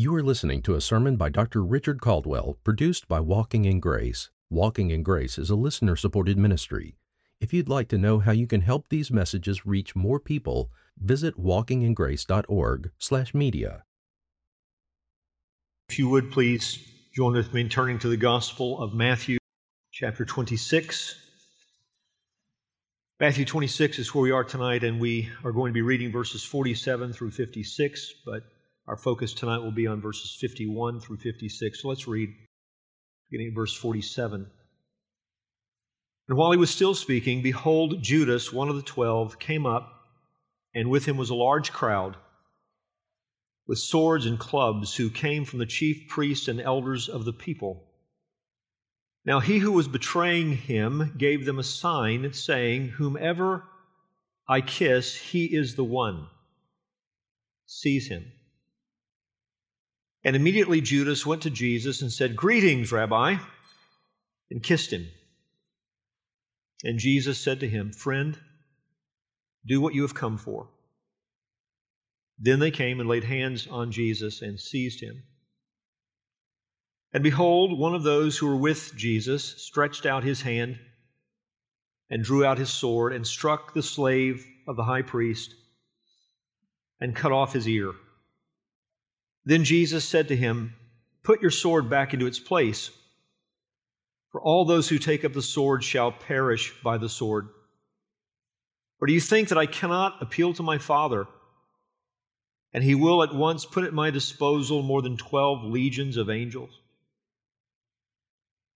You are listening to a sermon by Dr. Richard Caldwell, produced by Walking in Grace. Walking in Grace is a listener supported ministry. If you'd like to know how you can help these messages reach more people, visit walkingingrace.org/media. If you would please join with me in turning to the Gospel of Matthew, chapter 26. Matthew 26 is where we are tonight, and we are going to be reading verses 47 through 56, but our focus tonight will be on verses 51 through 56. So let's read, beginning at verse 47. And while he was still speaking, behold, Judas, one of the twelve, came up, and with him was a large crowd with swords and clubs who came from the chief priests and elders of the people. Now he who was betraying him gave them a sign, saying, Whomever I kiss, he is the one. Seize him. And immediately Judas went to Jesus and said, Greetings, Rabbi, and kissed him. And Jesus said to him, Friend, do what you have come for. Then they came and laid hands on Jesus and seized him. And behold, one of those who were with Jesus stretched out his hand and drew out his sword and struck the slave of the high priest and cut off his ear. Then Jesus said to him, Put your sword back into its place, for all those who take up the sword shall perish by the sword. Or do you think that I cannot appeal to my Father, and he will at once put at my disposal more than twelve legions of angels?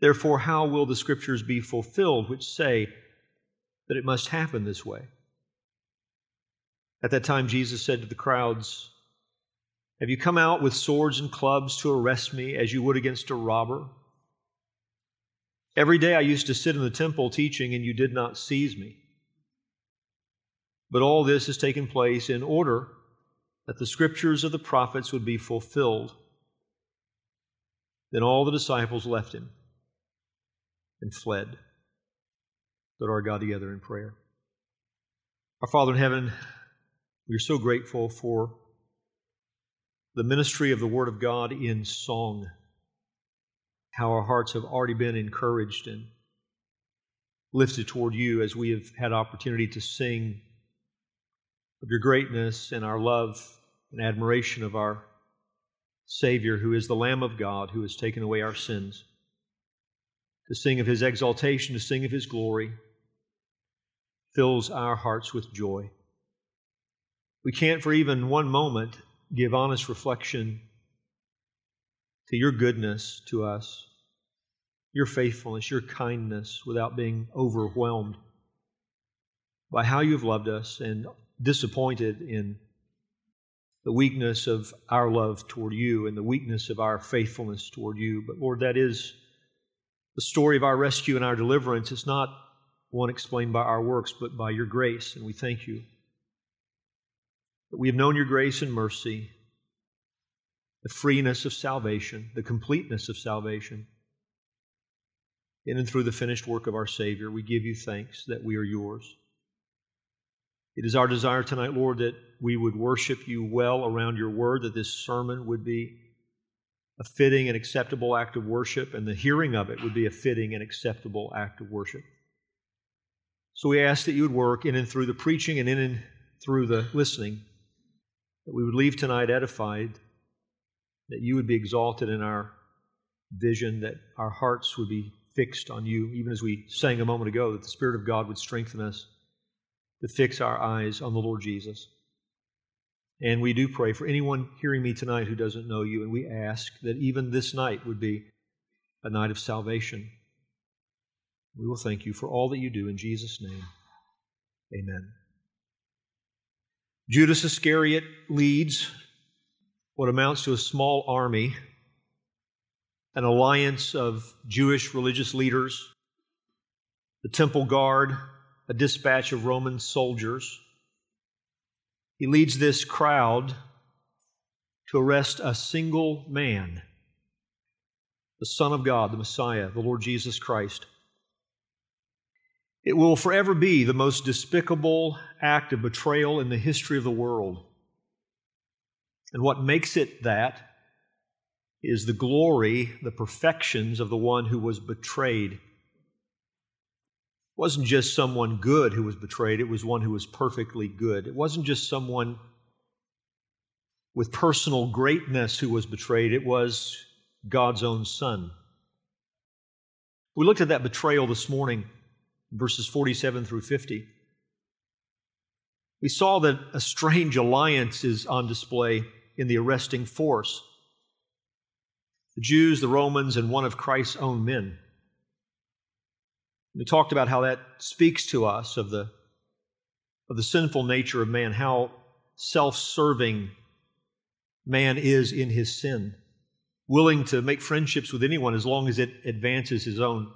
Therefore, how will the scriptures be fulfilled which say that it must happen this way? At that time, Jesus said to the crowds, have you come out with swords and clubs to arrest me as you would against a robber? Every day I used to sit in the temple teaching, and you did not seize me. But all this has taken place in order that the scriptures of the prophets would be fulfilled. Then all the disciples left him and fled. Let our God together in prayer. Our Father in heaven, we are so grateful for the ministry of the Word of God in song, how our hearts have already been encouraged and lifted toward you as we have had opportunity to sing of your greatness and our love and admiration of our Savior, who is the Lamb of God, who has taken away our sins. To sing of his exaltation, to sing of his glory, fills our hearts with joy. We can't for even one moment give honest reflection to your goodness to us, your faithfulness, your kindness, without being overwhelmed by how you've loved us and disappointed in the weakness of our love toward you and the weakness of our faithfulness toward you. But Lord, that is the story of our rescue and our deliverance. It's not one explained by our works, but by your grace, and we thank you that we have known your grace and mercy, the freeness of salvation, the completeness of salvation. In and through the finished work of our Savior, we give you thanks that we are yours. It is our desire tonight, Lord, that we would worship you well around your word, that this sermon would be a fitting and acceptable act of worship, and the hearing of it would be a fitting and acceptable act of worship. So we ask that you would work in and through the preaching and in and through the listening that we would leave tonight edified, that you would be exalted in our vision, that our hearts would be fixed on you, even as we sang a moment ago, that the Spirit of God would strengthen us to fix our eyes on the Lord Jesus. And we do pray for anyone hearing me tonight who doesn't know you, and we ask that even this night would be a night of salvation. We will thank you for all that you do in Jesus' name. Amen. Judas Iscariot leads what amounts to a small army, an alliance of Jewish religious leaders, the temple guard, a dispatch of Roman soldiers. He leads this crowd to arrest a single man, the Son of God, the Messiah, the Lord Jesus Christ. It will forever be the most despicable act of betrayal in the history of the world. And what makes it that is the glory, the perfections of the one who was betrayed. It wasn't just someone good who was betrayed, it was one who was perfectly good. It wasn't just someone with personal greatness who was betrayed, it was God's own Son. We looked at that betrayal this morning, verses 47 through 50. We saw that a strange alliance is on display in the arresting force the Jews, the Romans, and one of Christ's own men. We talked about how that speaks to us of the, of the sinful nature of man, how self serving man is in his sin, willing to make friendships with anyone as long as it advances his own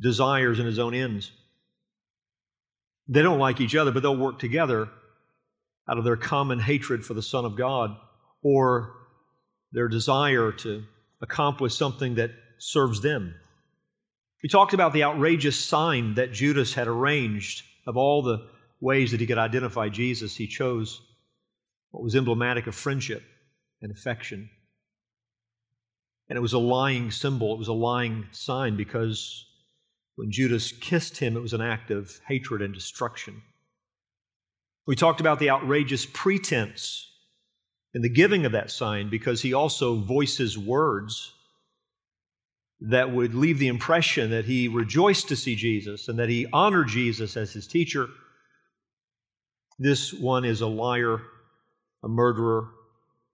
desires and his own ends. They don't like each other, but they'll work together out of their common hatred for the Son of God or their desire to accomplish something that serves them. We talked about the outrageous sign that Judas had arranged of all the ways that he could identify Jesus. He chose what was emblematic of friendship and affection. And it was a lying symbol, it was a lying sign because when Judas kissed him, it was an act of hatred and destruction. We talked about the outrageous pretense in the giving of that sign because he also voices words that would leave the impression that he rejoiced to see Jesus and that he honored Jesus as his teacher. This one is a liar, a murderer,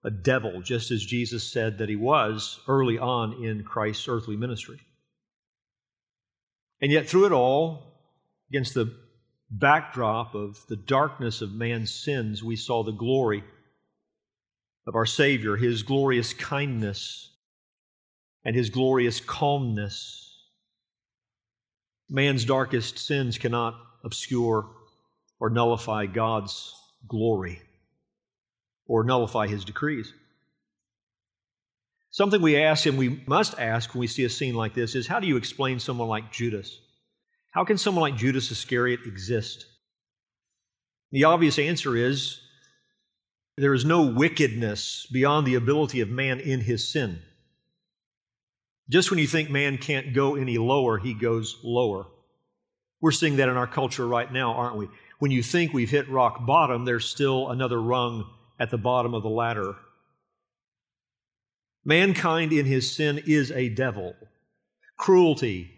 a devil, just as Jesus said that he was early on in Christ's earthly ministry. And yet, through it all, against the backdrop of the darkness of man's sins, we saw the glory of our Savior, His glorious kindness and His glorious calmness. Man's darkest sins cannot obscure or nullify God's glory or nullify His decrees. Something we ask and we must ask when we see a scene like this is how do you explain someone like Judas? How can someone like Judas Iscariot exist? The obvious answer is there is no wickedness beyond the ability of man in his sin. Just when you think man can't go any lower, he goes lower. We're seeing that in our culture right now, aren't we? When you think we've hit rock bottom, there's still another rung at the bottom of the ladder. Mankind in his sin is a devil. Cruelty,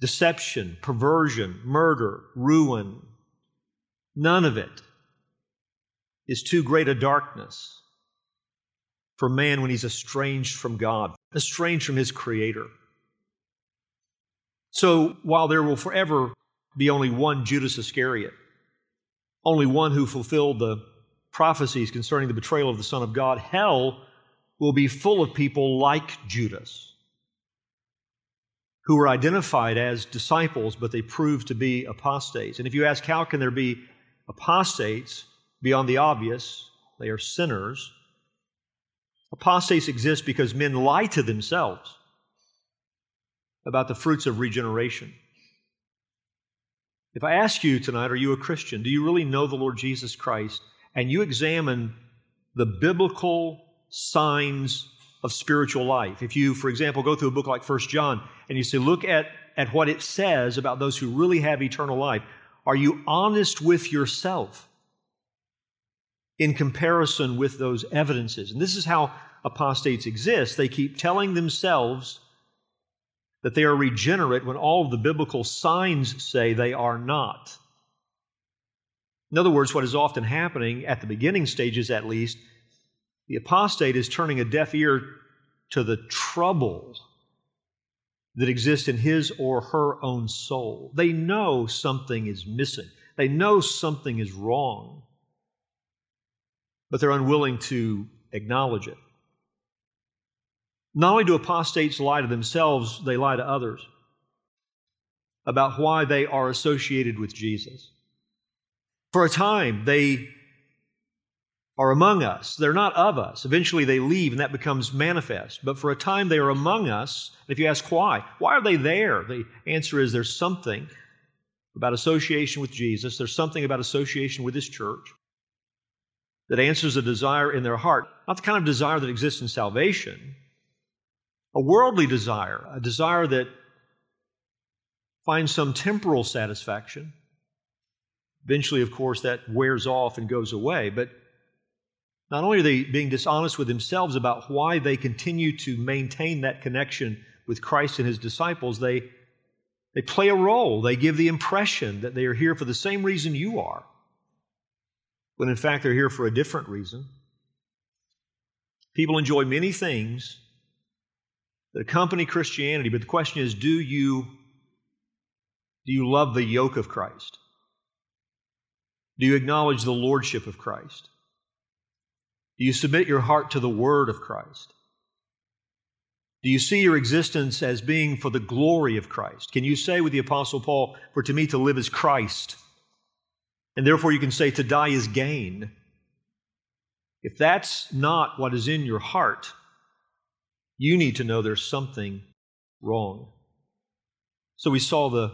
deception, perversion, murder, ruin, none of it is too great a darkness for man when he's estranged from God, estranged from his Creator. So while there will forever be only one Judas Iscariot, only one who fulfilled the prophecies concerning the betrayal of the Son of God, hell will be full of people like Judas, who were identified as disciples, but they proved to be apostates. And if you ask, how can there be apostates? beyond the obvious, they are sinners. Apostates exist because men lie to themselves about the fruits of regeneration. If I ask you tonight, are you a Christian? Do you really know the Lord Jesus Christ? And you examine the biblical signs of spiritual life. If you, for example, go through a book like First John and you say, look at, at what it says about those who really have eternal life, are you honest with yourself? in comparison with those evidences. And this is how apostates exist. They keep telling themselves that they are regenerate when all of the biblical signs say they are not. In other words, what is often happening at the beginning stages, at least, the apostate is turning a deaf ear to the trouble that exists in his or her own soul. They know something is missing, they know something is wrong but they're unwilling to acknowledge it. Not only do apostates lie to themselves, they lie to others about why they are associated with Jesus. For a time, they are among us. They're not of us. Eventually, they leave and that becomes manifest. But for a time, they are among us. And if you ask why, why are they there? The answer is there's something about association with Jesus, there's something about association with His church that answers a desire in their heart, not the kind of desire that exists in salvation, a worldly desire, a desire that finds some temporal satisfaction. Eventually, of course, that wears off and goes away. But not only are they being dishonest with themselves about why they continue to maintain that connection with Christ and his disciples, they, they play a role. They give the impression that they are here for the same reason you are, when in fact they're here for a different reason. People enjoy many things that accompany Christianity, but the question is do you, do you love the yoke of Christ? Do you acknowledge the lordship of Christ? Do you submit your heart to the word of Christ? Do you see your existence as being for the glory of Christ? Can you say with the Apostle Paul, For to me to live is Christ, and therefore you can say to die is gain? If that's not what is in your heart, you need to know there's something wrong. So we saw the,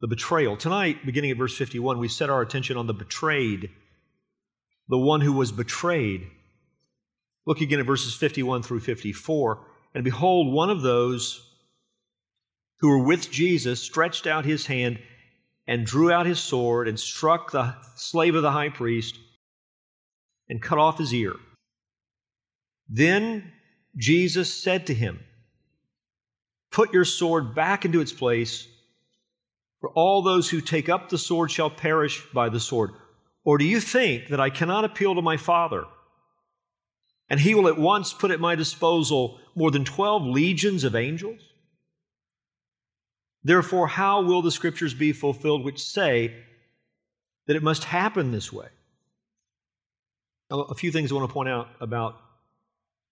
the betrayal. Tonight, beginning at verse 51, we set our attention on the betrayed, the one who was betrayed. Look again at verses 51 through 54. And behold, one of those who were with Jesus stretched out his hand and drew out his sword and struck the slave of the high priest and cut off his ear. Then Jesus said to him, Put your sword back into its place, for all those who take up the sword shall perish by the sword. Or do you think that I cannot appeal to my Father? And he will at once put at my disposal more than 12 legions of angels? Therefore, how will the scriptures be fulfilled which say that it must happen this way? A few things I want to point out about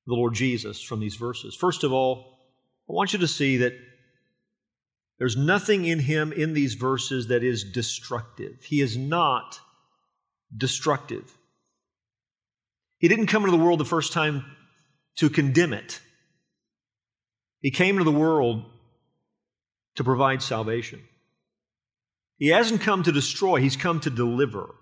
the Lord Jesus from these verses. First of all, I want you to see that there's nothing in him in these verses that is destructive. He is not destructive. He didn't come into the world the first time to condemn it. He came into the world to provide salvation. He hasn't come to destroy, he's come to deliver.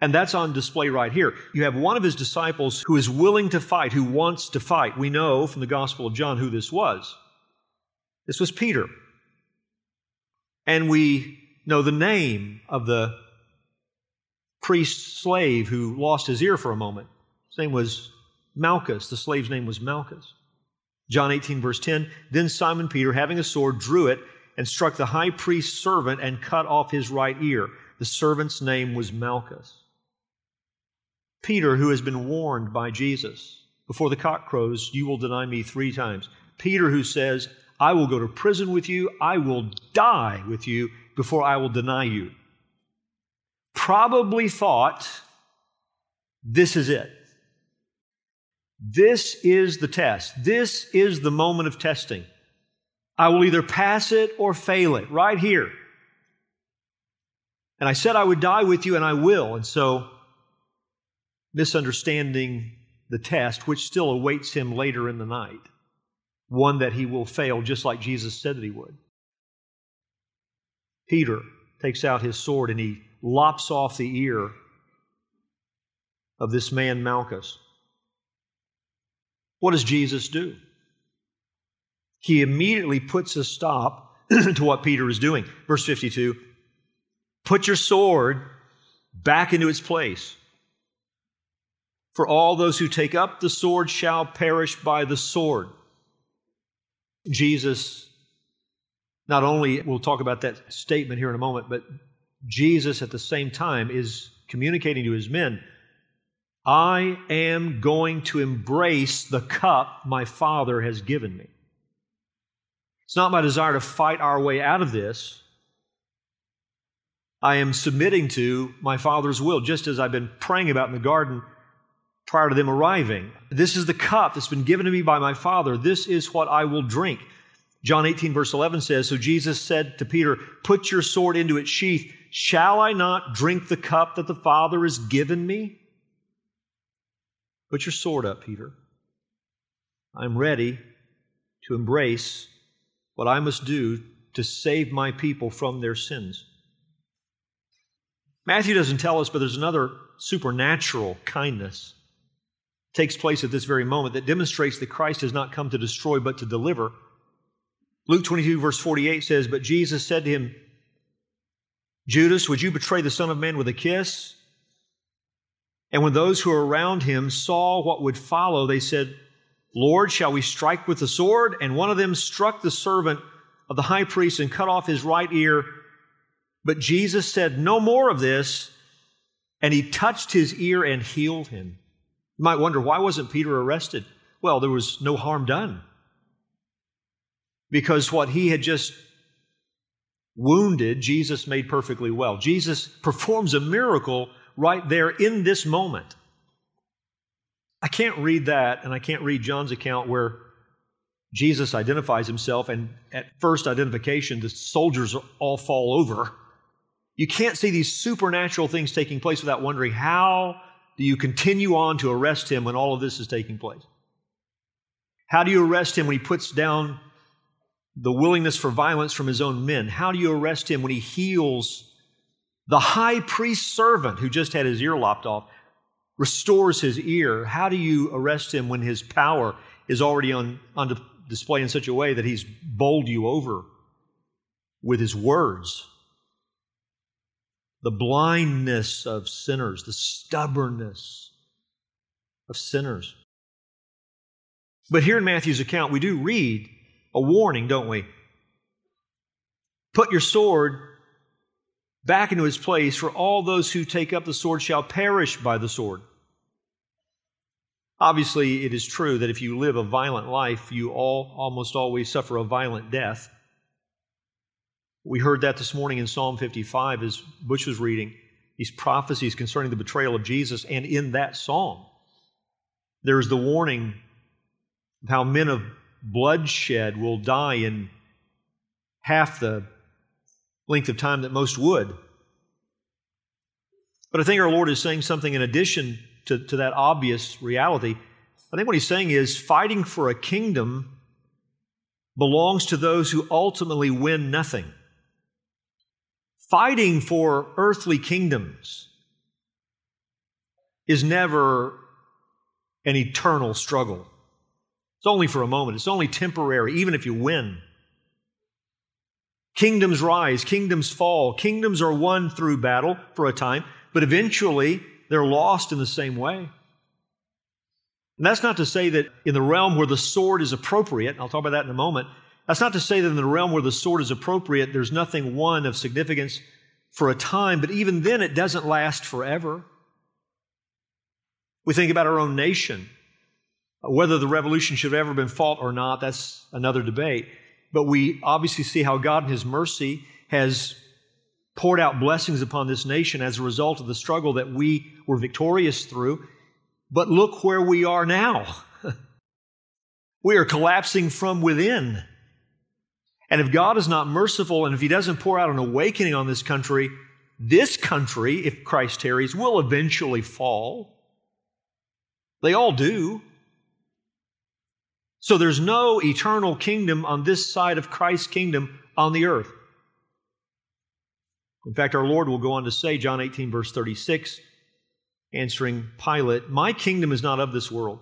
And that's on display right here. You have one of his disciples who is willing to fight, who wants to fight. We know from the Gospel of John who this was. This was Peter. And we know the name of the priest slave who lost his ear for a moment. His name was Malchus. The slave's name was Malchus. John 18, verse 10 Then Simon Peter, having a sword, drew it and struck the high priest's servant and cut off his right ear. The servant's name was Malchus. Peter, who has been warned by Jesus, before the cock crows, you will deny me three times. Peter, who says, I will go to prison with you, I will die with you before I will deny you, probably thought, this is it. This is the test. This is the moment of testing. I will either pass it or fail it right here. And I said I would die with you, and I will. And so misunderstanding the test, which still awaits him later in the night, one that he will fail just like Jesus said that he would. Peter takes out his sword and he lops off the ear of this man Malchus. What does Jesus do? He immediately puts a stop to what Peter is doing. Verse 52 Put your sword back into its place. For all those who take up the sword shall perish by the sword. Jesus, not only, we'll talk about that statement here in a moment, but Jesus at the same time is communicating to his men I am going to embrace the cup my Father has given me. It's not my desire to fight our way out of this. I am submitting to my Father's will, just as I've been praying about in the garden prior to them arriving. This is the cup that's been given to me by my Father. This is what I will drink. John 18, verse 11 says So Jesus said to Peter, Put your sword into its sheath. Shall I not drink the cup that the Father has given me? Put your sword up, Peter. I'm ready to embrace what I must do to save my people from their sins. Matthew doesn't tell us, but there's another supernatural kindness takes place at this very moment that demonstrates that Christ has not come to destroy but to deliver. Luke 22, verse 48 says, But Jesus said to him, Judas, would you betray the Son of Man with a kiss? And when those who were around him saw what would follow, they said, Lord, shall we strike with the sword? And one of them struck the servant of the high priest and cut off his right ear. But Jesus said, No more of this. And he touched his ear and healed him. You might wonder, why wasn't Peter arrested? Well, there was no harm done. Because what he had just wounded, Jesus made perfectly well. Jesus performs a miracle right there in this moment. I can't read that, and I can't read John's account where Jesus identifies himself, and at first identification, the soldiers all fall over. You can't see these supernatural things taking place without wondering how do you continue on to arrest him when all of this is taking place? How do you arrest him when he puts down the willingness for violence from his own men? How do you arrest him when he heals the high priest servant who just had his ear lopped off? restores his ear. How do you arrest him when his power is already on, on display in such a way that he's bowled you over with his words? The blindness of sinners, the stubbornness of sinners. But here in Matthew's account, we do read a warning, don't we? Put your sword back into its place, for all those who take up the sword shall perish by the sword. Obviously, it is true that if you live a violent life, you all almost always suffer a violent death. We heard that this morning in Psalm 55 as Butch was reading these prophecies concerning the betrayal of Jesus, and in that psalm, there is the warning of how men of bloodshed will die in half the length of time that most would. But I think our Lord is saying something in addition to, to that obvious reality. I think what he's saying is fighting for a kingdom belongs to those who ultimately win nothing. Fighting for earthly kingdoms is never an eternal struggle. It's only for a moment, it's only temporary, even if you win. Kingdoms rise, kingdoms fall, kingdoms are won through battle for a time, but eventually they're lost in the same way. And that's not to say that in the realm where the sword is appropriate, I'll talk about that in a moment, that's not to say that in the realm where the sword is appropriate, there's nothing won of significance for a time, but even then it doesn't last forever. We think about our own nation. Whether the revolution should have ever been fought or not, that's another debate. But we obviously see how God in His mercy has poured out blessings upon this nation as a result of the struggle that we were victorious through. But look where we are now. we are collapsing from within. And if God is not merciful and if He doesn't pour out an awakening on this country, this country, if Christ tarries, will eventually fall. They all do. So there's no eternal kingdom on this side of Christ's kingdom on the earth. In fact, our Lord will go on to say, John 18, verse 36, answering Pilate, My kingdom is not of this world.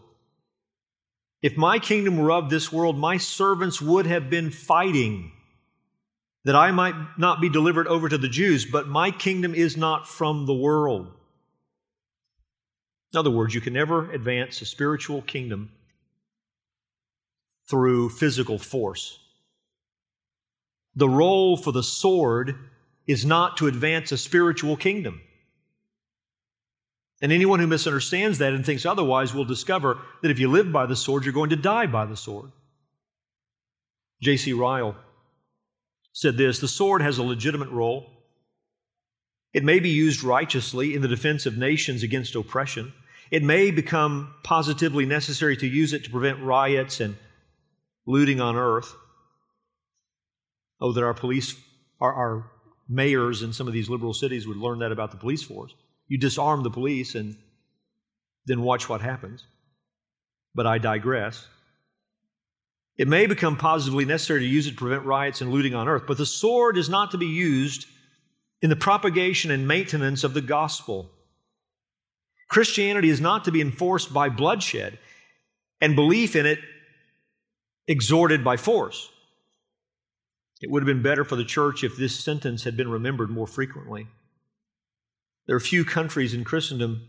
If my kingdom were of this world, my servants would have been fighting that I might not be delivered over to the Jews, but my kingdom is not from the world. In other words, you can never advance a spiritual kingdom through physical force. The role for the sword is not to advance a spiritual kingdom. And anyone who misunderstands that and thinks otherwise will discover that if you live by the sword, you're going to die by the sword. J.C. Ryle said this The sword has a legitimate role. It may be used righteously in the defense of nations against oppression. It may become positively necessary to use it to prevent riots and looting on earth. Oh, that our police, our, our mayors in some of these liberal cities would learn that about the police force. You disarm the police and then watch what happens. But I digress. It may become positively necessary to use it to prevent riots and looting on earth, but the sword is not to be used in the propagation and maintenance of the gospel. Christianity is not to be enforced by bloodshed and belief in it exhorted by force. It would have been better for the church if this sentence had been remembered more frequently. There are few countries in Christendom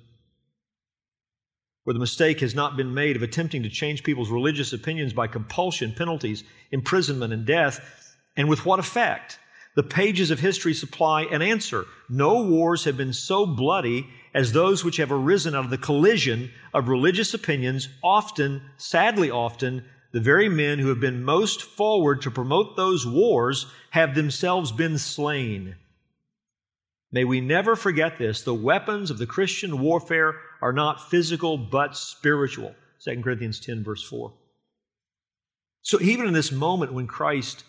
where the mistake has not been made of attempting to change people's religious opinions by compulsion, penalties, imprisonment, and death. And with what effect? The pages of history supply an answer. No wars have been so bloody as those which have arisen out of the collision of religious opinions, often, sadly often, the very men who have been most forward to promote those wars have themselves been slain. May we never forget this. The weapons of the Christian warfare are not physical, but spiritual. 2 Corinthians 10, verse 4. So even in this moment when Christ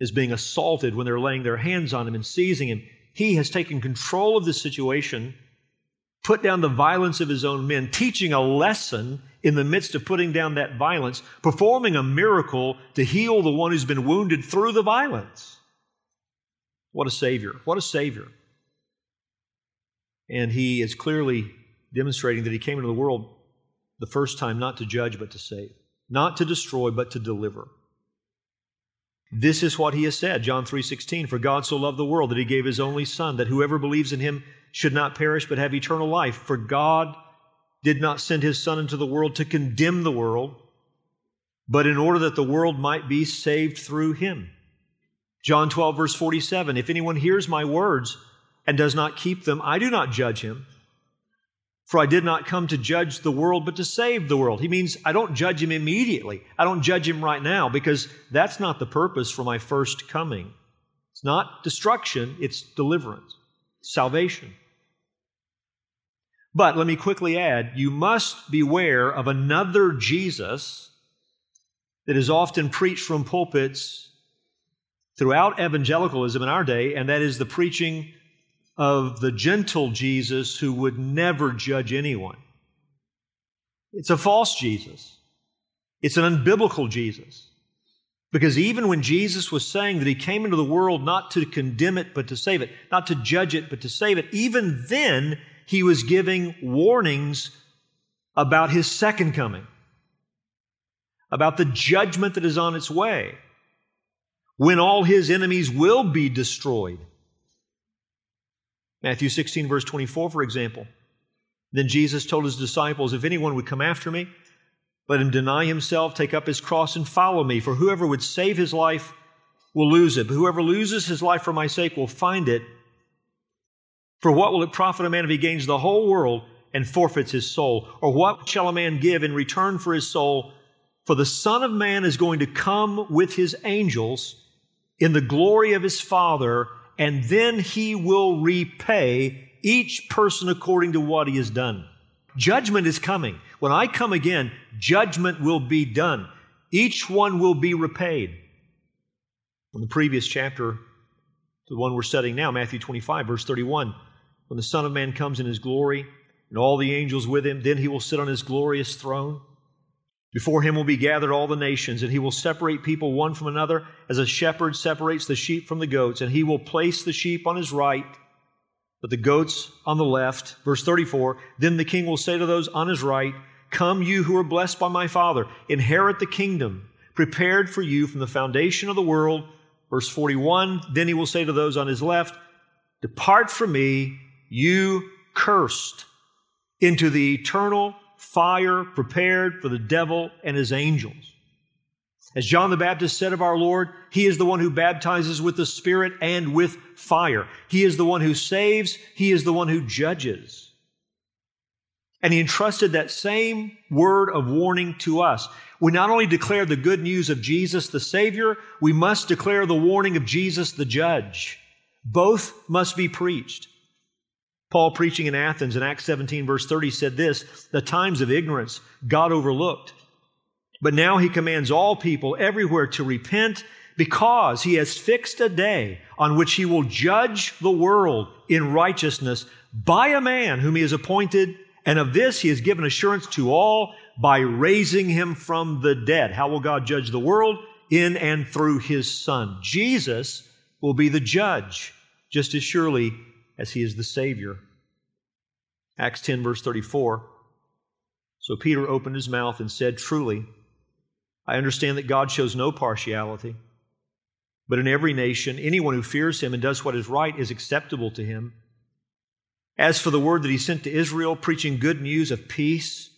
is being assaulted, when they're laying their hands on him and seizing him, he has taken control of the situation, put down the violence of his own men, teaching a lesson in the midst of putting down that violence, performing a miracle to heal the one who's been wounded through the violence. What a Savior! What a Savior! And he is clearly demonstrating that he came into the world the first time not to judge but to save, not to destroy but to deliver. This is what he has said, John 3:16, for God so loved the world that he gave his only son that whoever believes in him should not perish but have eternal life. For God did not send his son into the world to condemn the world, but in order that the world might be saved through him. John 12 verse 47, if anyone hears my words and does not keep them, I do not judge him. For I did not come to judge the world, but to save the world. He means I don't judge him immediately. I don't judge him right now because that's not the purpose for my first coming. It's not destruction, it's deliverance, salvation. But let me quickly add you must beware of another Jesus that is often preached from pulpits throughout evangelicalism in our day, and that is the preaching of the gentle Jesus who would never judge anyone. It's a false Jesus. It's an unbiblical Jesus. Because even when Jesus was saying that he came into the world not to condemn it, but to save it, not to judge it, but to save it, even then he was giving warnings about his second coming, about the judgment that is on its way, when all his enemies will be destroyed Matthew 16, verse 24, for example. Then Jesus told his disciples, If anyone would come after me, let him deny himself, take up his cross, and follow me. For whoever would save his life will lose it, but whoever loses his life for my sake will find it. For what will it profit a man if he gains the whole world and forfeits his soul? Or what shall a man give in return for his soul? For the Son of Man is going to come with his angels in the glory of his Father and then he will repay each person according to what he has done. Judgment is coming. When I come again, judgment will be done. Each one will be repaid. In the previous chapter, the one we're studying now, Matthew 25, verse 31, when the Son of Man comes in his glory and all the angels with him, then he will sit on his glorious throne. Before him will be gathered all the nations, and he will separate people one from another as a shepherd separates the sheep from the goats, and he will place the sheep on his right, but the goats on the left. Verse 34 Then the king will say to those on his right, Come, you who are blessed by my Father, inherit the kingdom prepared for you from the foundation of the world. Verse 41 Then he will say to those on his left, Depart from me, you cursed, into the eternal fire prepared for the devil and his angels. As John the Baptist said of our Lord, He is the one who baptizes with the Spirit and with fire. He is the one who saves. He is the one who judges. And He entrusted that same word of warning to us. We not only declare the good news of Jesus the Savior, we must declare the warning of Jesus the Judge. Both must be preached. Paul, preaching in Athens in Acts 17, verse 30, said this The times of ignorance God overlooked. But now he commands all people everywhere to repent because he has fixed a day on which he will judge the world in righteousness by a man whom he has appointed. And of this he has given assurance to all by raising him from the dead. How will God judge the world? In and through his son. Jesus will be the judge just as surely as he is the Savior. Acts 10, verse 34. So Peter opened his mouth and said, Truly, I understand that God shows no partiality, but in every nation, anyone who fears him and does what is right is acceptable to him. As for the word that he sent to Israel, preaching good news of peace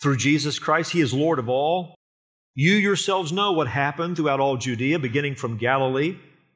through Jesus Christ, he is Lord of all. You yourselves know what happened throughout all Judea, beginning from Galilee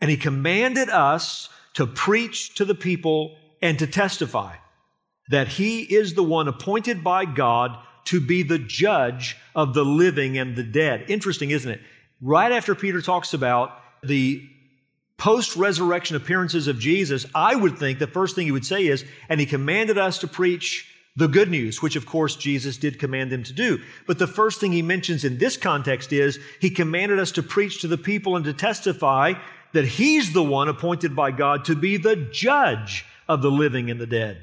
And he commanded us to preach to the people and to testify that he is the one appointed by God to be the judge of the living and the dead. Interesting, isn't it? Right after Peter talks about the post resurrection appearances of Jesus, I would think the first thing he would say is, and he commanded us to preach the good news, which of course Jesus did command them to do. But the first thing he mentions in this context is he commanded us to preach to the people and to testify that he's the one appointed by God to be the judge of the living and the dead.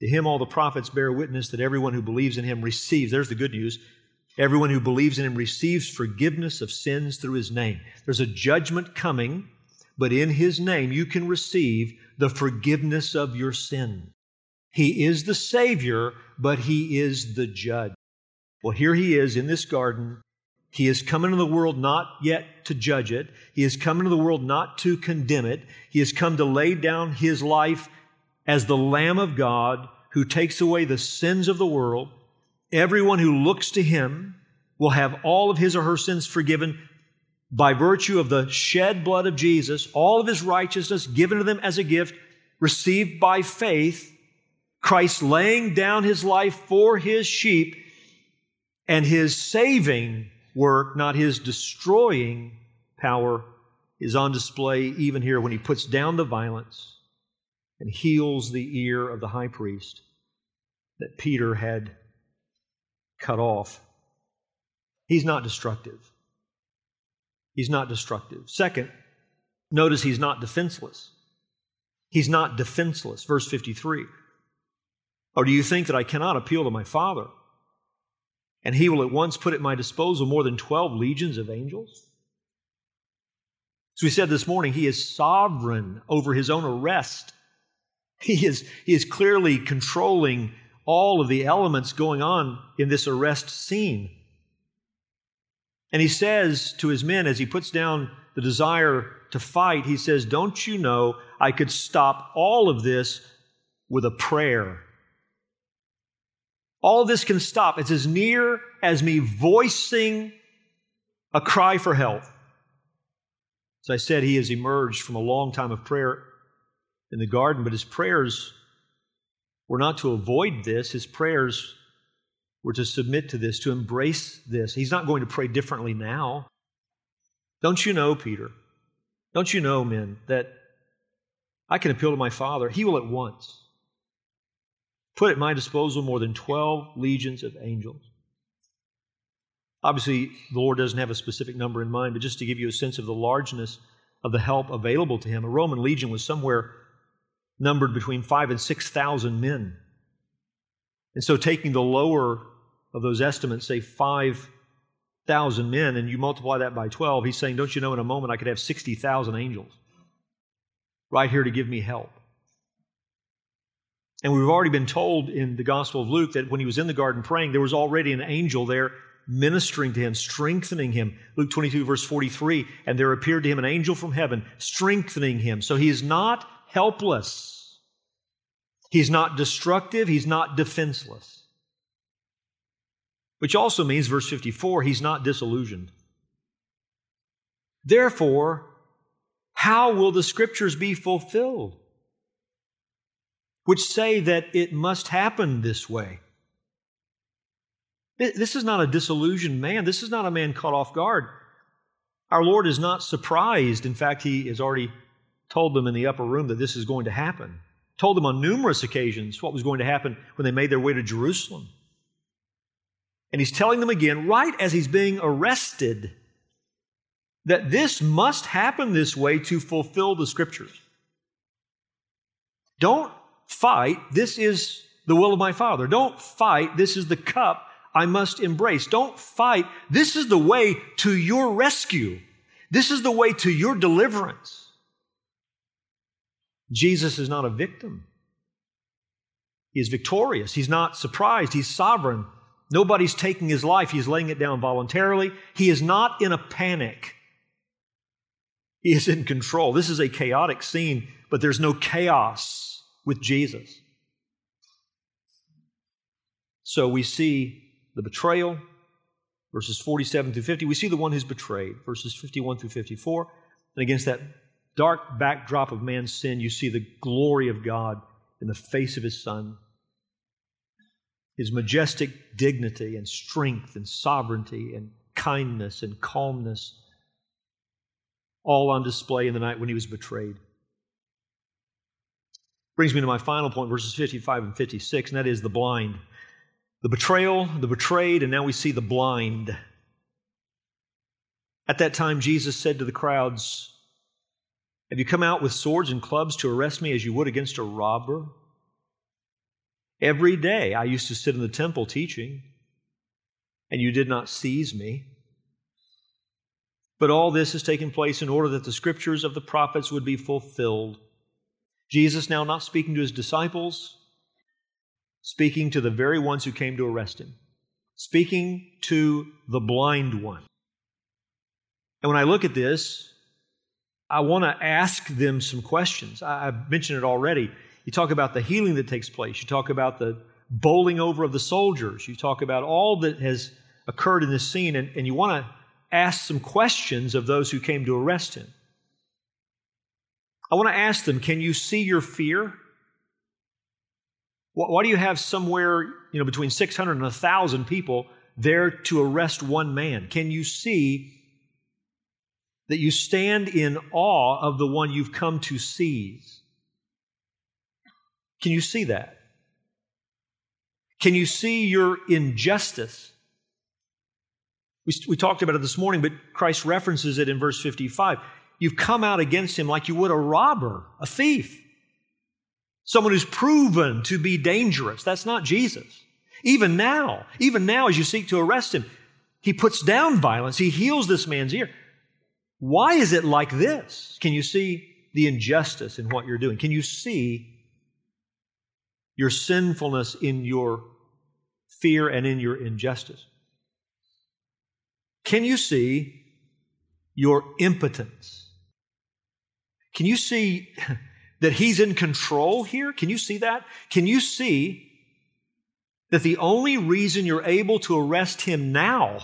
To him, all the prophets bear witness that everyone who believes in him receives, there's the good news, everyone who believes in him receives forgiveness of sins through his name. There's a judgment coming, but in his name you can receive the forgiveness of your sin. He is the Savior, but he is the judge. Well, here he is in this garden. He has come into the world not yet to judge it. He has come into the world not to condemn it. He has come to lay down his life as the Lamb of God who takes away the sins of the world. Everyone who looks to him will have all of his or her sins forgiven by virtue of the shed blood of Jesus, all of his righteousness given to them as a gift, received by faith, Christ laying down his life for his sheep, and his saving work, not his destroying power, is on display even here when he puts down the violence and heals the ear of the high priest that Peter had cut off. He's not destructive. He's not destructive. Second, notice he's not defenseless. He's not defenseless. Verse 53. Or do you think that I cannot appeal to my Father? And he will at once put at my disposal more than 12 legions of angels? As we said this morning, he is sovereign over his own arrest he is, he is clearly controlling all of the elements going on in this arrest scene. And he says to his men as he puts down the desire to fight, he says, Don't you know I could stop all of this with a prayer? All this can stop. It's as near as me voicing a cry for help. As I said, he has emerged from a long time of prayer in the garden, but his prayers were not to avoid this. His prayers were to submit to this, to embrace this. He's not going to pray differently now. Don't you know, Peter? Don't you know, men, that I can appeal to my Father? He will at once put at my disposal more than 12 legions of angels. Obviously, the Lord doesn't have a specific number in mind, but just to give you a sense of the largeness of the help available to him, a Roman legion was somewhere numbered between five and 6,000 men. And so, taking the lower of those estimates, say 5,000 men, and you multiply that by 12, he's saying, Don't you know, in a moment I could have 60,000 angels right here to give me help. And we've already been told in the Gospel of Luke that when he was in the garden praying, there was already an angel there ministering to him, strengthening him. Luke 22, verse 43, and there appeared to him an angel from heaven, strengthening him. So he is not helpless. He's not destructive, he's not defenseless. Which also means, verse 54, he's not disillusioned. Therefore, how will the scriptures be fulfilled? Which say that it must happen this way. This is not a disillusioned man. This is not a man caught off guard. Our Lord is not surprised. In fact, he has already told them in the upper room that this is going to happen told them on numerous occasions what was going to happen when they made their way to Jerusalem. And he's telling them again, right as he's being arrested, that this must happen this way to fulfill the scriptures. Don't fight, this is the will of my Father. Don't fight, this is the cup I must embrace. Don't fight, this is the way to your rescue. This is the way to your deliverance. Jesus is not a victim. He is victorious. He's not surprised. He's sovereign. Nobody's taking his life. He's laying it down voluntarily. He is not in a panic. He is in control. This is a chaotic scene, but there's no chaos with Jesus. So we see the betrayal, verses 47 through 50. We see the one who's betrayed, verses 51 through 54. And against that dark backdrop of man's sin, you see the glory of God in the face of his Son. His majestic dignity and strength and sovereignty and kindness and calmness all on display in the night when he was betrayed. Brings me to my final point, verses 55 and 56, and that is the blind. The betrayal, the betrayed, and now we see the blind. At that time, Jesus said to the crowds, Have you come out with swords and clubs to arrest me as you would against a robber? Every day I used to sit in the temple teaching, and you did not seize me. But all this has taken place in order that the scriptures of the prophets would be fulfilled. Jesus now not speaking to his disciples, speaking to the very ones who came to arrest him, speaking to the blind one. And when I look at this, I want to ask them some questions. I, have mentioned it already. You talk about the healing that takes place, you talk about the bowling over of the soldiers, you talk about all that has occurred in this scene, and, and you want to ask some questions of those who came to arrest him. I want to ask them, can you see your fear? Why do you have somewhere, you know, between 600 and 1,000 people there to arrest one man? Can you see that you stand in awe of the one you've come to seize? Can you see that? Can you see your injustice? We, we talked about it this morning, but Christ references it in verse 55. You've come out against him like you would a robber, a thief, someone who's proven to be dangerous. That's not Jesus. Even now, even now, as you seek to arrest him, he puts down violence. He heals this man's ear. Why is it like this? Can you see the injustice in what you're doing? Can you see your sinfulness in your fear and in your injustice? Can you see your impotence? Can you see that He's in control here? Can you see that? Can you see that the only reason you're able to arrest Him now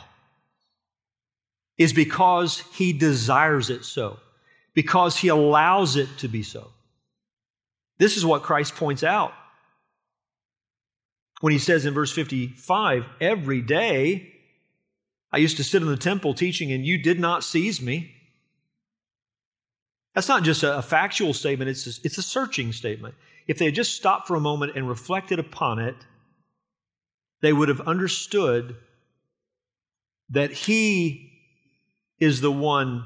is because He desires it so, because He allows it to be so? This is what Christ points out when He says in verse 55 every day I used to sit in the temple teaching, and you did not seize me. That's not just a, factual statement, it's a, it's a searching statement. If they had just stopped for a moment and reflected upon it, they would have understood that He is the one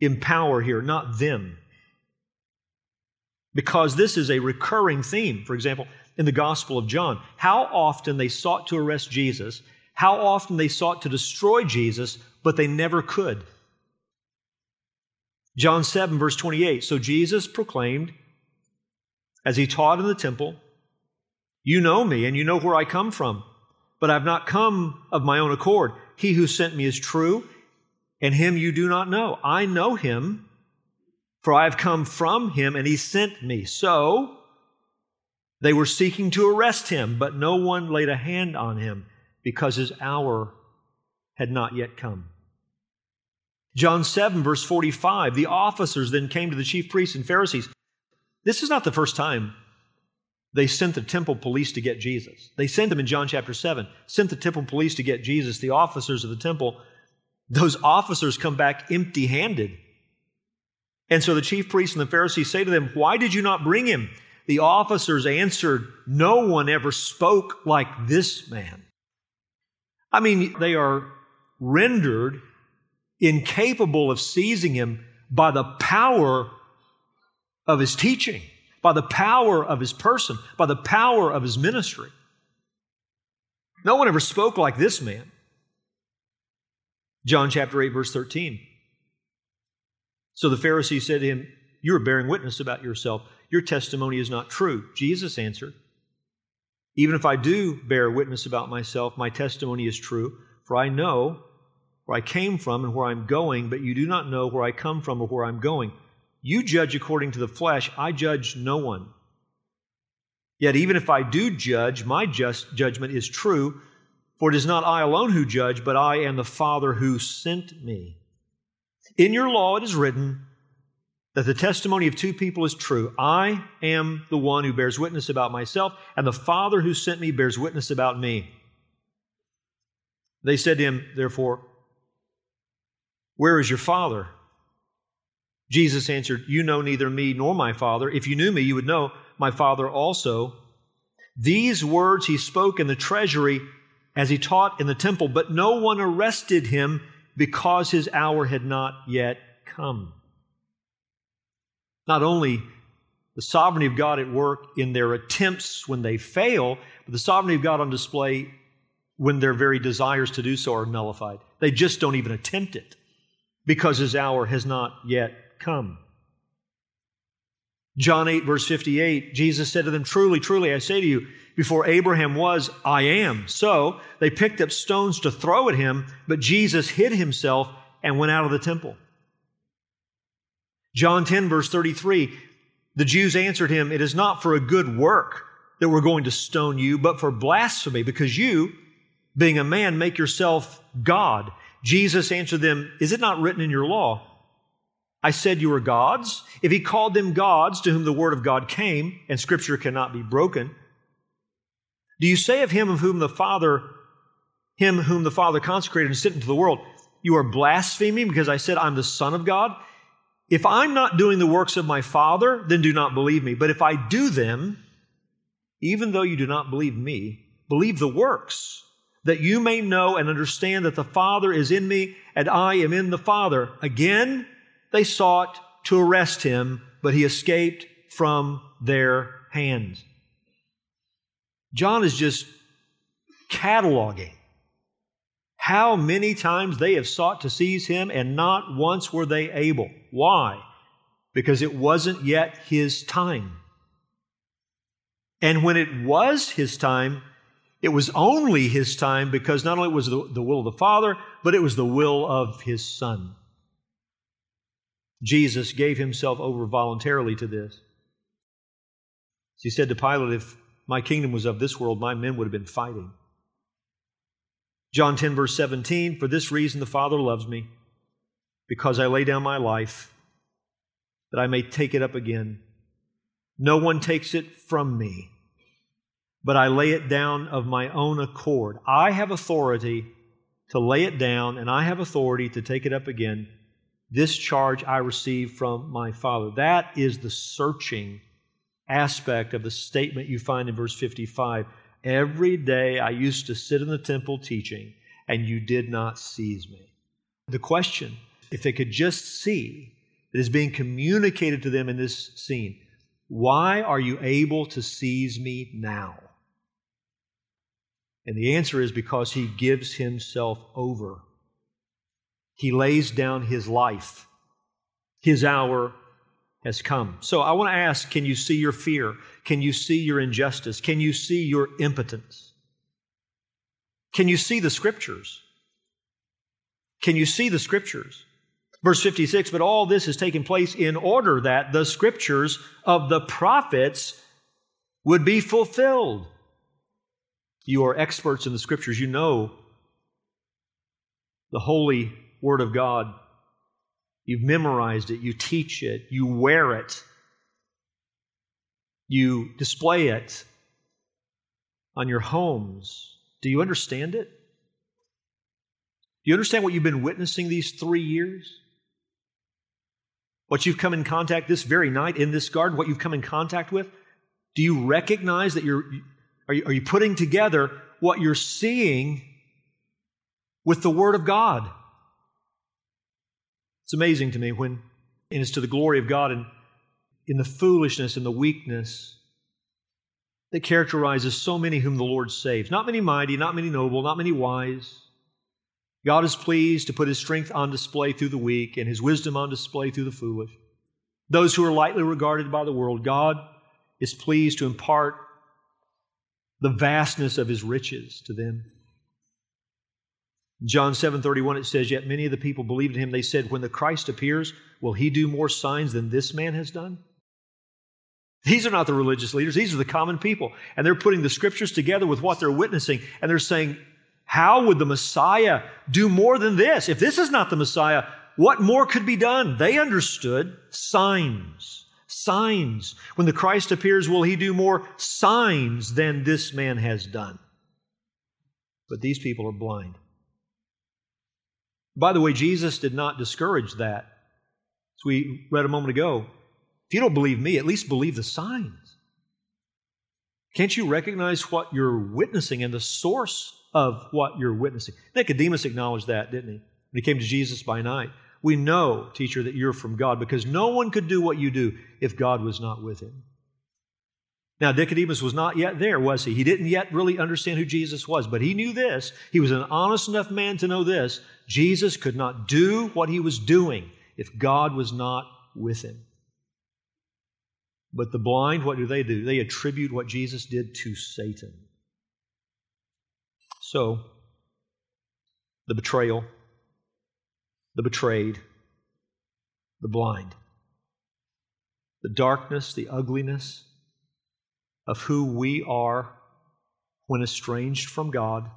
in power here, not them. Because this is a recurring theme. For example, in the Gospel of John, how often they sought to arrest Jesus how often they sought to destroy Jesus, but they never could. John 7, verse 28. So Jesus proclaimed, as he taught in the temple, You know me, and you know where I come from, but I've not come of my own accord. He who sent me is true, and him you do not know. I know him, for I have come from him, and he sent me. So they were seeking to arrest him, but no one laid a hand on him because his hour had not yet come. John 7, verse 45, the officers then came to the chief priests and Pharisees. This is not the first time they sent the temple police to get Jesus. They sent them in John chapter 7, sent the temple police to get Jesus, the officers of the temple. Those officers come back empty handed. And so the chief priests and the Pharisees say to them, Why did you not bring him? The officers answered, No one ever spoke like this man. I mean, they are rendered incapable of seizing him by the power of his teaching, by the power of his person, by the power of his ministry. No one ever spoke like this man. John chapter 8, verse 13. So the Pharisee said to him, You are bearing witness about yourself. Your testimony is not true. Jesus answered, Even if I do bear witness about myself, my testimony is true, for I know where I came from and where I'm going, but you do not know where I come from or where I'm going. You judge according to the flesh, I judge no one. Yet even if I do judge, my just judgment is true, for it is not I alone who judge, but I and the Father who sent me. In your law it is written, that the testimony of two people is true. I am the one who bears witness about myself, and the Father who sent me bears witness about me. They said to him, therefore, Where is your Father? Jesus answered, You know neither me nor my Father. If you knew me, you would know my Father also. These words he spoke in the treasury as he taught in the temple, but no one arrested him because his hour had not yet come not only the sovereignty of God at work in their attempts when they fail, but the sovereignty of God on display when their very desires to do so are nullified. They just don't even attempt it because his hour has not yet come. John 8, verse 58, Jesus said to them, Truly, truly, I say to you, before Abraham was, I am. So they picked up stones to throw at him, but Jesus hid himself and went out of the temple. John 10, verse 33, the Jews answered him, It is not for a good work that we're going to stone you, but for blasphemy, because you, being a man, make yourself God. Jesus answered them, Is it not written in your law? I said you are gods. If he called them gods to whom the word of God came, and scripture cannot be broken, do you say of him of whom the Father, him whom the Father consecrated and sent into the world, you are blaspheming because I said I'm the Son of God? If I'm not doing the works of my Father, then do not believe me. But if I do them, even though you do not believe me, believe the works, that you may know and understand that the Father is in me and I am in the Father. Again, they sought to arrest him, but he escaped from their hands. John is just cataloging how many times they have sought to seize him and not once were they able. Why? Because it wasn't yet his time. And when it was his time, it was only his time because not only was the, the will of the Father, but it was the will of his Son. Jesus gave himself over voluntarily to this. He said to Pilate, If my kingdom was of this world, my men would have been fighting. John 10, verse 17, For this reason the Father loves me, because I lay down my life that I may take it up again. No one takes it from me, but I lay it down of my own accord. I have authority to lay it down, and I have authority to take it up again. This charge I receive from my Father. That is the searching aspect of the statement you find in verse 55. Every day I used to sit in the temple teaching, and you did not seize me. The question, if they could just see that is being communicated to them in this scene. Why are you able to seize me now? And the answer is because he gives himself over. He lays down his life. His hour has come. So I want to ask can you see your fear? Can you see your injustice? Can you see your impotence? Can you see the scriptures? Can you see the scriptures? Verse 56 But all this has taken place in order that the scriptures of the prophets would be fulfilled. You are experts in the scriptures. You know the holy word of God. You've memorized it. You teach it. You wear it. You display it on your homes. Do you understand it? Do you understand what you've been witnessing these three years? what you've come in contact this very night in this garden, what you've come in contact with, Do you recognize that you're, are you, are you putting together what you're seeing with the Word of God? It's amazing to me when, and it's to the glory of God and in the foolishness and the weakness that characterizes so many whom the Lord saves. Not many mighty, not many noble, not many wise. God is pleased to put His strength on display through the weak and His wisdom on display through the foolish. Those who are lightly regarded by the world, God is pleased to impart the vastness of His riches to them. John 7:31 it says yet many of the people believed in him they said when the Christ appears will he do more signs than this man has done these are not the religious leaders, these are the common people. And they're putting the scriptures together with what they're witnessing, and they're saying, How would the Messiah do more than this? If this is not the Messiah, what more could be done? They understood signs. Signs. When the Christ appears, will he do more signs than this man has done? But these people are blind. By the way, Jesus did not discourage that. As we read a moment ago, if you don't believe me, at least believe the signs. Can't you recognize what you're witnessing and the source of what you're witnessing? Nicodemus acknowledged that, didn't he? When he came to Jesus by night. We know, teacher, that you're from God because no one could do what you do if God was not with him. Now, Nicodemus was not yet there, was he? He didn't yet really understand who Jesus was, but he knew this. He was an honest enough man to know this. Jesus could not do what he was doing if God was not with him. But the blind, what do they do? They attribute what Jesus did to Satan. So, the betrayal, the betrayed, the blind, the darkness, the ugliness of who we are when estranged from God,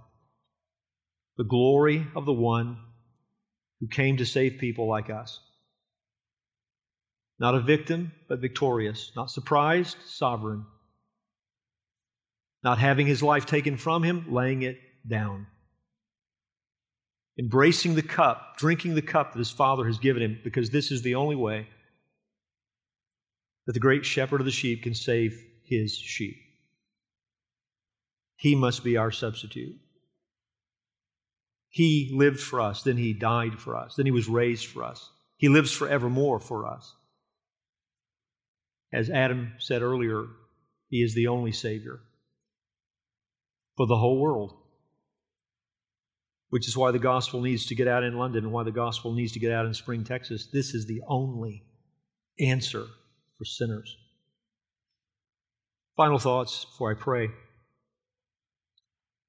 the glory of the one who came to save people like us. Not a victim, but victorious. Not surprised, sovereign. Not having his life taken from him, laying it down. Embracing the cup, drinking the cup that his Father has given him, because this is the only way that the great shepherd of the sheep can save his sheep. He must be our substitute. He lived for us, then he died for us, then he was raised for us. He lives forevermore for us. As Adam said earlier, He is the only Savior for the whole world. Which is why the gospel needs to get out in London and why the gospel needs to get out in Spring, Texas. This is the only answer for sinners. Final thoughts before I pray.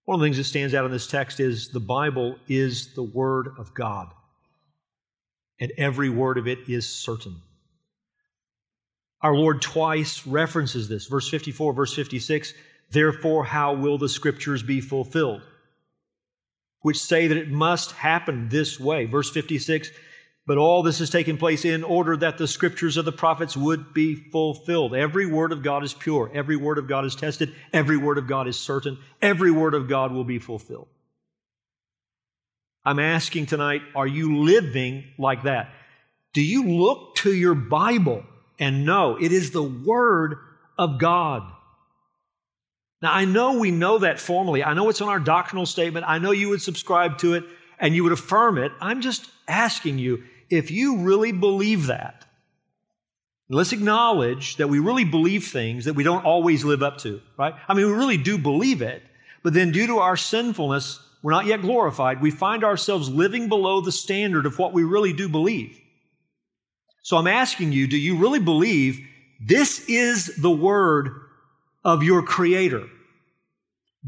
One of the things that stands out in this text is the Bible is the Word of God, and every word of it is certain. Our Lord twice references this. Verse 54, verse 56 Therefore, how will the scriptures be fulfilled? Which say that it must happen this way. Verse 56 But all this has taken place in order that the scriptures of the prophets would be fulfilled. Every word of God is pure. Every word of God is tested. Every word of God is certain. Every word of God will be fulfilled. I'm asking tonight, are you living like that? Do you look to your Bible and know it is the Word of God. Now, I know we know that formally. I know it's on our doctrinal statement. I know you would subscribe to it and you would affirm it. I'm just asking you if you really believe that. Let's acknowledge that we really believe things that we don't always live up to, right? I mean, we really do believe it, but then due to our sinfulness, we're not yet glorified. We find ourselves living below the standard of what we really do believe. So I'm asking you, do you really believe this is the word of your Creator,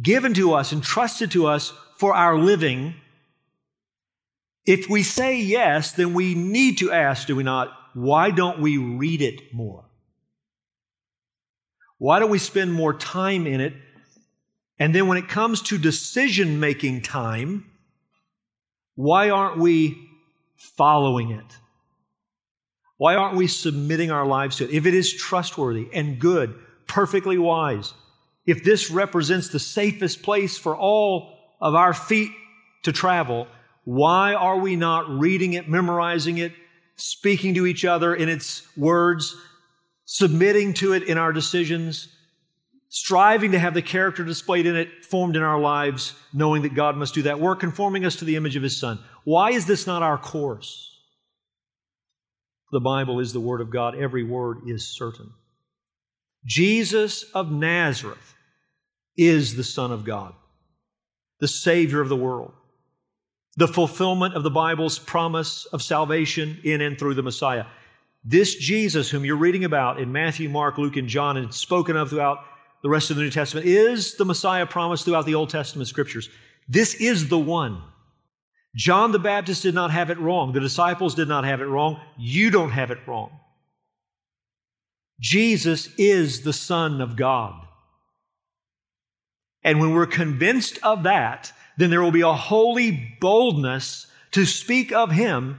given to us, entrusted to us for our living? If we say yes, then we need to ask, do we not, why don't we read it more? Why don't we spend more time in it? And then when it comes to decision making time, why aren't we following it? Why aren't we submitting our lives to it? If it is trustworthy and good, perfectly wise, if this represents the safest place for all of our feet to travel, why are we not reading it, memorizing it, speaking to each other in its words, submitting to it in our decisions, striving to have the character displayed in it formed in our lives, knowing that God must do that work, conforming us to the image of His Son. Why is this not our course? The Bible is the Word of God, every word is certain. Jesus of Nazareth is the Son of God, the Savior of the world, the fulfillment of the Bible's promise of salvation in and through the Messiah. This Jesus, whom you're reading about in Matthew, Mark, Luke, and John, and spoken of throughout the rest of the New Testament, is the Messiah promised throughout the Old Testament scriptures. This is the one. John the Baptist did not have it wrong. The disciples did not have it wrong. You don't have it wrong. Jesus is the Son of God. And when we're convinced of that, then there will be a holy boldness to speak of Him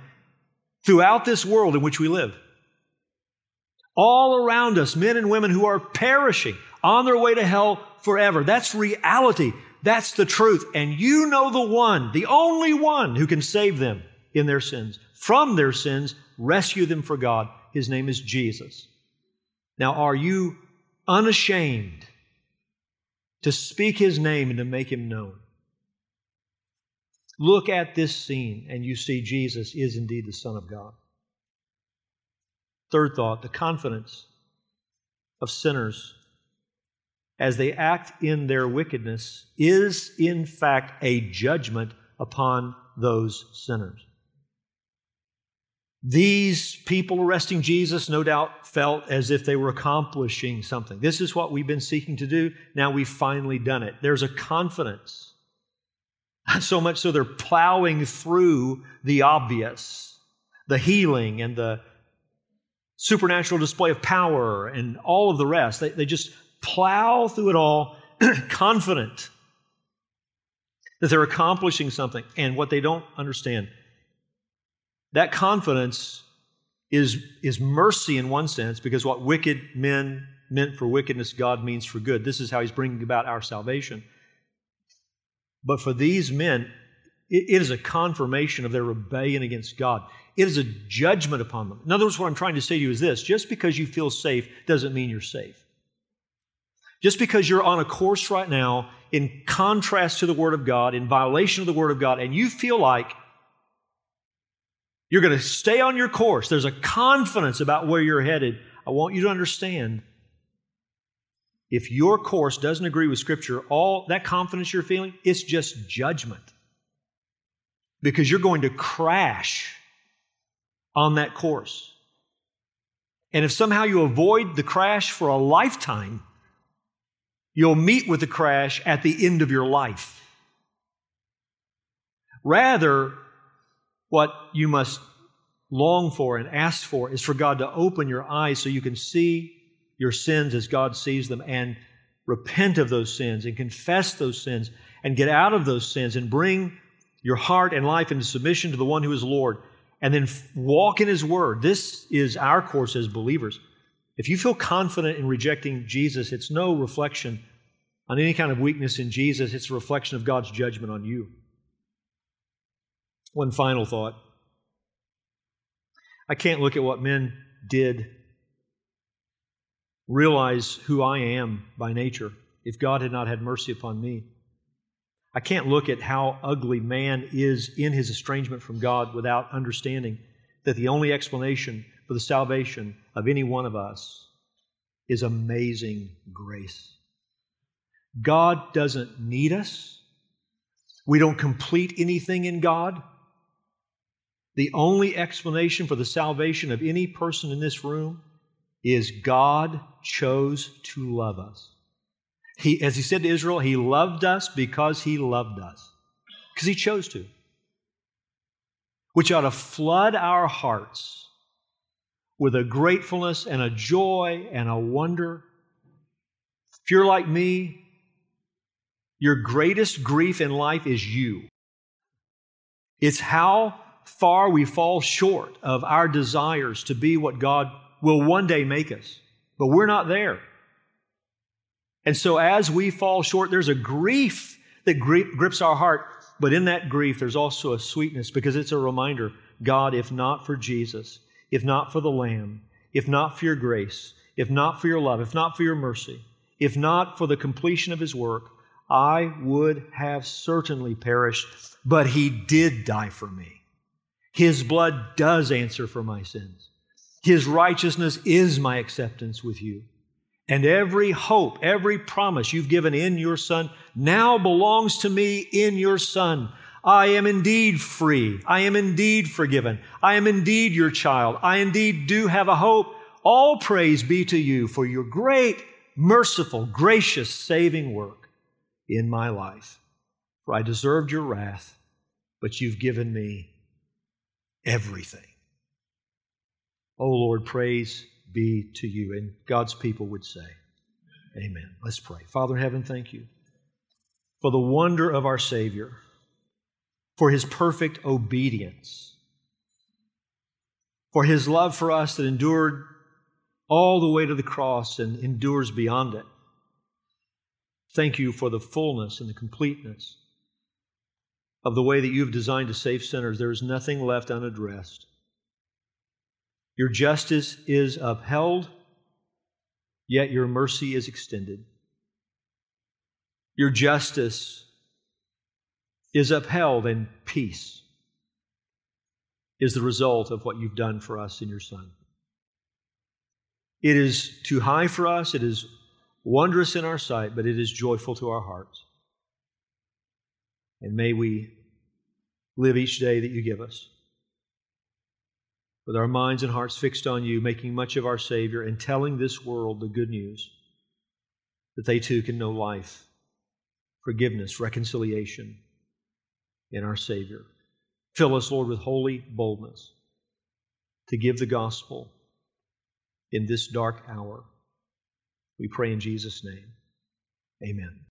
throughout this world in which we live. All around us, men and women who are perishing on their way to hell forever. That's reality. That's the truth. And you know the one, the only one who can save them in their sins, from their sins, rescue them for God. His name is Jesus. Now, are you unashamed to speak his name and to make him known? Look at this scene and you see Jesus is indeed the Son of God. Third thought the confidence of sinners as they act in their wickedness is, in fact, a judgment upon those sinners. These people arresting Jesus, no doubt, felt as if they were accomplishing something. This is what we've been seeking to do. Now we've finally done it. There's a confidence. So much so they're plowing through the obvious, the healing and the supernatural display of power and all of the rest. They, they just plow through it all confident that they're accomplishing something. And what they don't understand that confidence is, is mercy in one sense, because what wicked men meant for wickedness, God means for good. This is how He's bringing about our salvation. But for these men, it, it is a confirmation of their rebellion against God. It is a judgment upon them. In other words, what I'm trying to say to you is this just because you feel safe doesn't mean you're safe. Just because you're on a course right now in contrast to the Word of God, in violation of the Word of God, and you feel like you're going to stay on your course. There's a confidence about where you're headed. I want you to understand if your course doesn't agree with Scripture, all that confidence you're feeling, it's just judgment. Because you're going to crash on that course. And if somehow you avoid the crash for a lifetime, you'll meet with the crash at the end of your life. Rather, what you must long for and ask for is for God to open your eyes so you can see your sins as God sees them and repent of those sins and confess those sins and get out of those sins and bring your heart and life into submission to the one who is Lord and then walk in His Word. This is our course as believers. If you feel confident in rejecting Jesus, it's no reflection on any kind of weakness in Jesus, it's a reflection of God's judgment on you. One final thought. I can't look at what men did, realize who I am by nature, if God had not had mercy upon me. I can't look at how ugly man is in his estrangement from God without understanding that the only explanation for the salvation of any one of us is amazing grace. God doesn't need us. We don't complete anything in God. The only explanation for the salvation of any person in this room is God chose to love us. He, as he said to Israel, he loved us because he loved us, because he chose to, which ought to flood our hearts with a gratefulness and a joy and a wonder. If you're like me, your greatest grief in life is you. It's how far we fall short of our desires to be what God will one day make us. But we're not there. And so as we fall short, there's a grief that grips our heart. But in that grief, there's also a sweetness because it's a reminder God, if not for Jesus, if not for the Lamb, if not for your grace, if not for your love, if not for your mercy, if not for the completion of his work, I would have certainly perished, but he did die for me. His blood does answer for my sins. His righteousness is my acceptance with you. And every hope, every promise you've given in your Son now belongs to me in your Son. I am indeed free. I am indeed forgiven. I am indeed your child. I indeed do have a hope. All praise be to you for your great, merciful, gracious, saving work in my life. For I deserved your wrath, but you've given me everything. Oh Lord, praise be to you. And God's people would say, Amen. Let's pray. Father in heaven, thank you for the wonder of our Savior, for his perfect obedience, for his love for us that endured all the way to the cross and endures beyond it. Thank you for the fullness and the completeness of the way that you've designed to save sinners. There is nothing left unaddressed. Your justice is upheld, yet your mercy is extended. Your justice is upheld, and peace is the result of what you've done for us in your Son. It is too high for us, it is wondrous in our sight, but it is joyful to our hearts. And may we live each day that you give us with our minds and hearts fixed on you, making much of our Savior, and telling this world the good news that they too can know life, forgiveness, reconciliation in our Savior. Fill us, Lord, with holy boldness to give the gospel in this dark hour. We pray in Jesus' name. Amen.